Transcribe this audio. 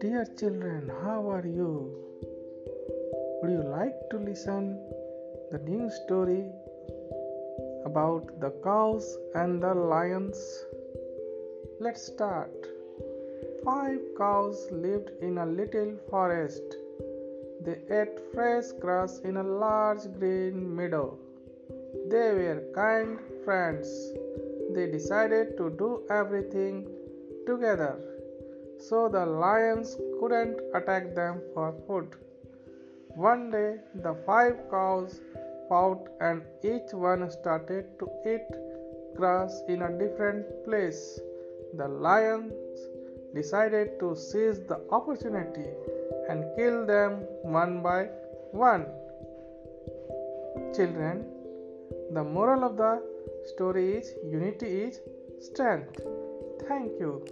Dear children, how are you? Would you like to listen the new story about the cows and the lions? Let's start. Five cows lived in a little forest. They ate fresh grass in a large green meadow. They were kind friends. They decided to do everything together so the lions couldn't attack them for food. One day, the five cows fought and each one started to eat grass in a different place. The lions decided to seize the opportunity and kill them one by one. Children, the moral of the story is unity is strength. Thank you.